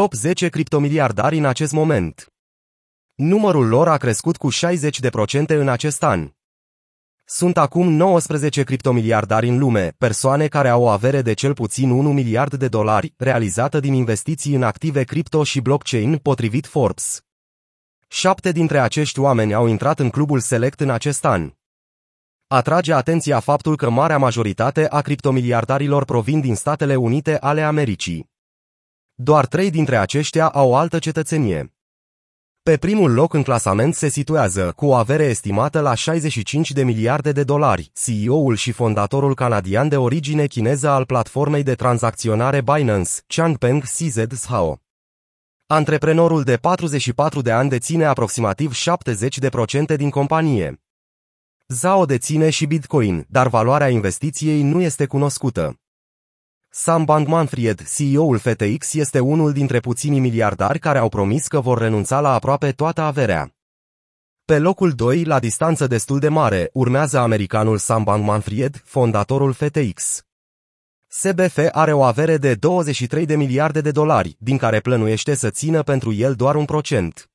Top 10 criptomiliardari în acest moment. Numărul lor a crescut cu 60% în acest an. Sunt acum 19 criptomiliardari în lume, persoane care au o avere de cel puțin 1 miliard de dolari, realizată din investiții în active cripto și blockchain, potrivit Forbes. Șapte dintre acești oameni au intrat în clubul select în acest an. Atrage atenția faptul că marea majoritate a criptomiliardarilor provin din Statele Unite ale Americii. Doar trei dintre aceștia au o altă cetățenie. Pe primul loc în clasament se situează, cu o avere estimată la 65 de miliarde de dolari, CEO-ul și fondatorul canadian de origine chineză al platformei de tranzacționare Binance, Changpeng CZ Zhao. Antreprenorul de 44 de ani deține aproximativ 70% din companie. Zhao deține și Bitcoin, dar valoarea investiției nu este cunoscută. Sam Bankman-Fried, CEO-ul FTX, este unul dintre puținii miliardari care au promis că vor renunța la aproape toată averea. Pe locul 2, la distanță destul de mare, urmează americanul Sam Bankman-Fried, fondatorul FTX. SBF are o avere de 23 de miliarde de dolari, din care plănuiește să țină pentru el doar un procent.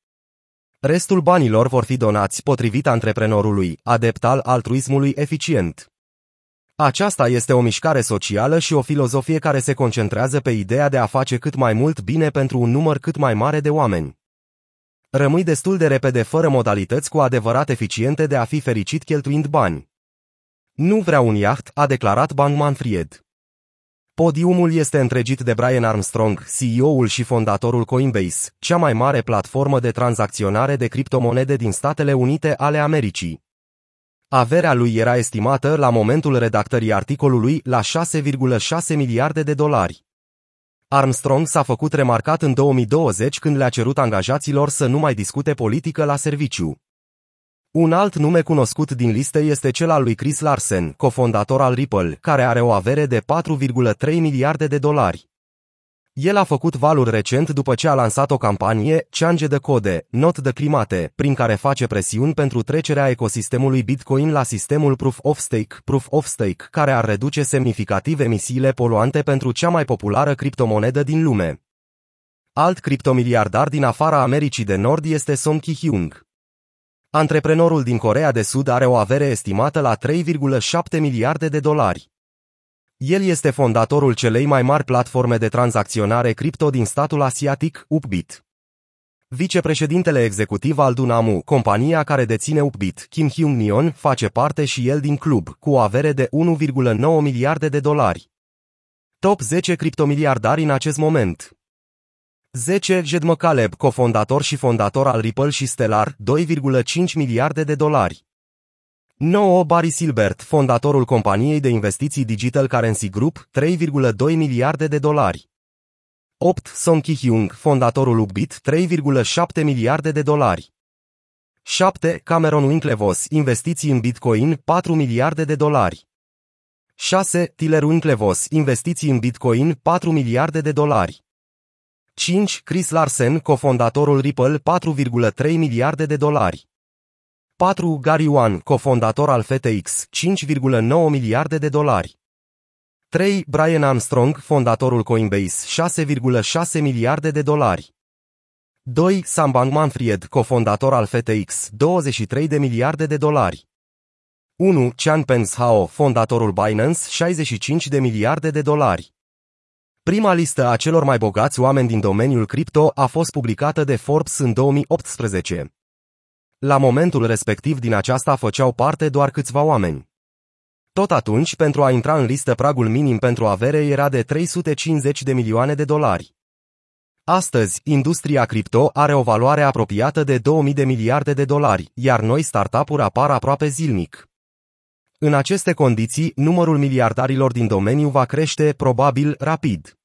Restul banilor vor fi donați potrivit antreprenorului, adept al altruismului eficient. Aceasta este o mișcare socială și o filozofie care se concentrează pe ideea de a face cât mai mult bine pentru un număr cât mai mare de oameni. Rămâi destul de repede fără modalități cu adevărat eficiente de a fi fericit cheltuind bani. Nu vreau un iaht, a declarat Bankman Fried. Podiumul este întregit de Brian Armstrong, CEO-ul și fondatorul Coinbase, cea mai mare platformă de tranzacționare de criptomonede din Statele Unite ale Americii. Averea lui era estimată la momentul redactării articolului la 6,6 miliarde de dolari. Armstrong s-a făcut remarcat în 2020 când le-a cerut angajaților să nu mai discute politică la serviciu. Un alt nume cunoscut din listă este cel al lui Chris Larsen, cofondator al Ripple, care are o avere de 4,3 miliarde de dolari. El a făcut valuri recent după ce a lansat o campanie, Change de Code, Not de Climate, prin care face presiuni pentru trecerea ecosistemului Bitcoin la sistemul Proof of Stake, Proof of Stake, care ar reduce semnificativ emisiile poluante pentru cea mai populară criptomonedă din lume. Alt criptomiliardar din afara Americii de Nord este Song Ki-hyung. Antreprenorul din Corea de Sud are o avere estimată la 3,7 miliarde de dolari. El este fondatorul celei mai mari platforme de tranzacționare cripto din statul asiatic, Upbit. Vicepreședintele executiv al Dunamu, compania care deține Upbit, Kim Hyung Mion, face parte și el din club, cu o avere de 1,9 miliarde de dolari. Top 10 criptomiliardari în acest moment. 10. Jed McCaleb, cofondator și fondator al Ripple și Stellar, 2,5 miliarde de dolari. 9. Barry Silbert, fondatorul companiei de investiții Digital Currency Group, 3,2 miliarde de dolari. 8. Song Ki-hyung, fondatorul Upbit, 3,7 miliarde de dolari. 7. Cameron Winklevoss, investiții în Bitcoin, 4 miliarde de dolari. 6. Tiller Winklevoss, investiții în Bitcoin, 4 miliarde de dolari. 5. Chris Larsen, cofondatorul Ripple, 4,3 miliarde de dolari. 4. Gary Wan, cofondator al FTX, 5,9 miliarde de dolari. 3. Brian Armstrong, fondatorul Coinbase, 6,6 miliarde de dolari. 2. Sam Bankman-Fried, cofondator al FTX, 23 de miliarde de dolari. 1. Changpeng Zhao, fondatorul Binance, 65 de miliarde de dolari. Prima listă a celor mai bogați oameni din domeniul cripto a fost publicată de Forbes în 2018. La momentul respectiv din aceasta făceau parte doar câțiva oameni. Tot atunci, pentru a intra în listă pragul minim pentru avere era de 350 de milioane de dolari. Astăzi, industria cripto are o valoare apropiată de 2000 de miliarde de dolari, iar noi startup-uri apar aproape zilnic. În aceste condiții, numărul miliardarilor din domeniu va crește, probabil, rapid.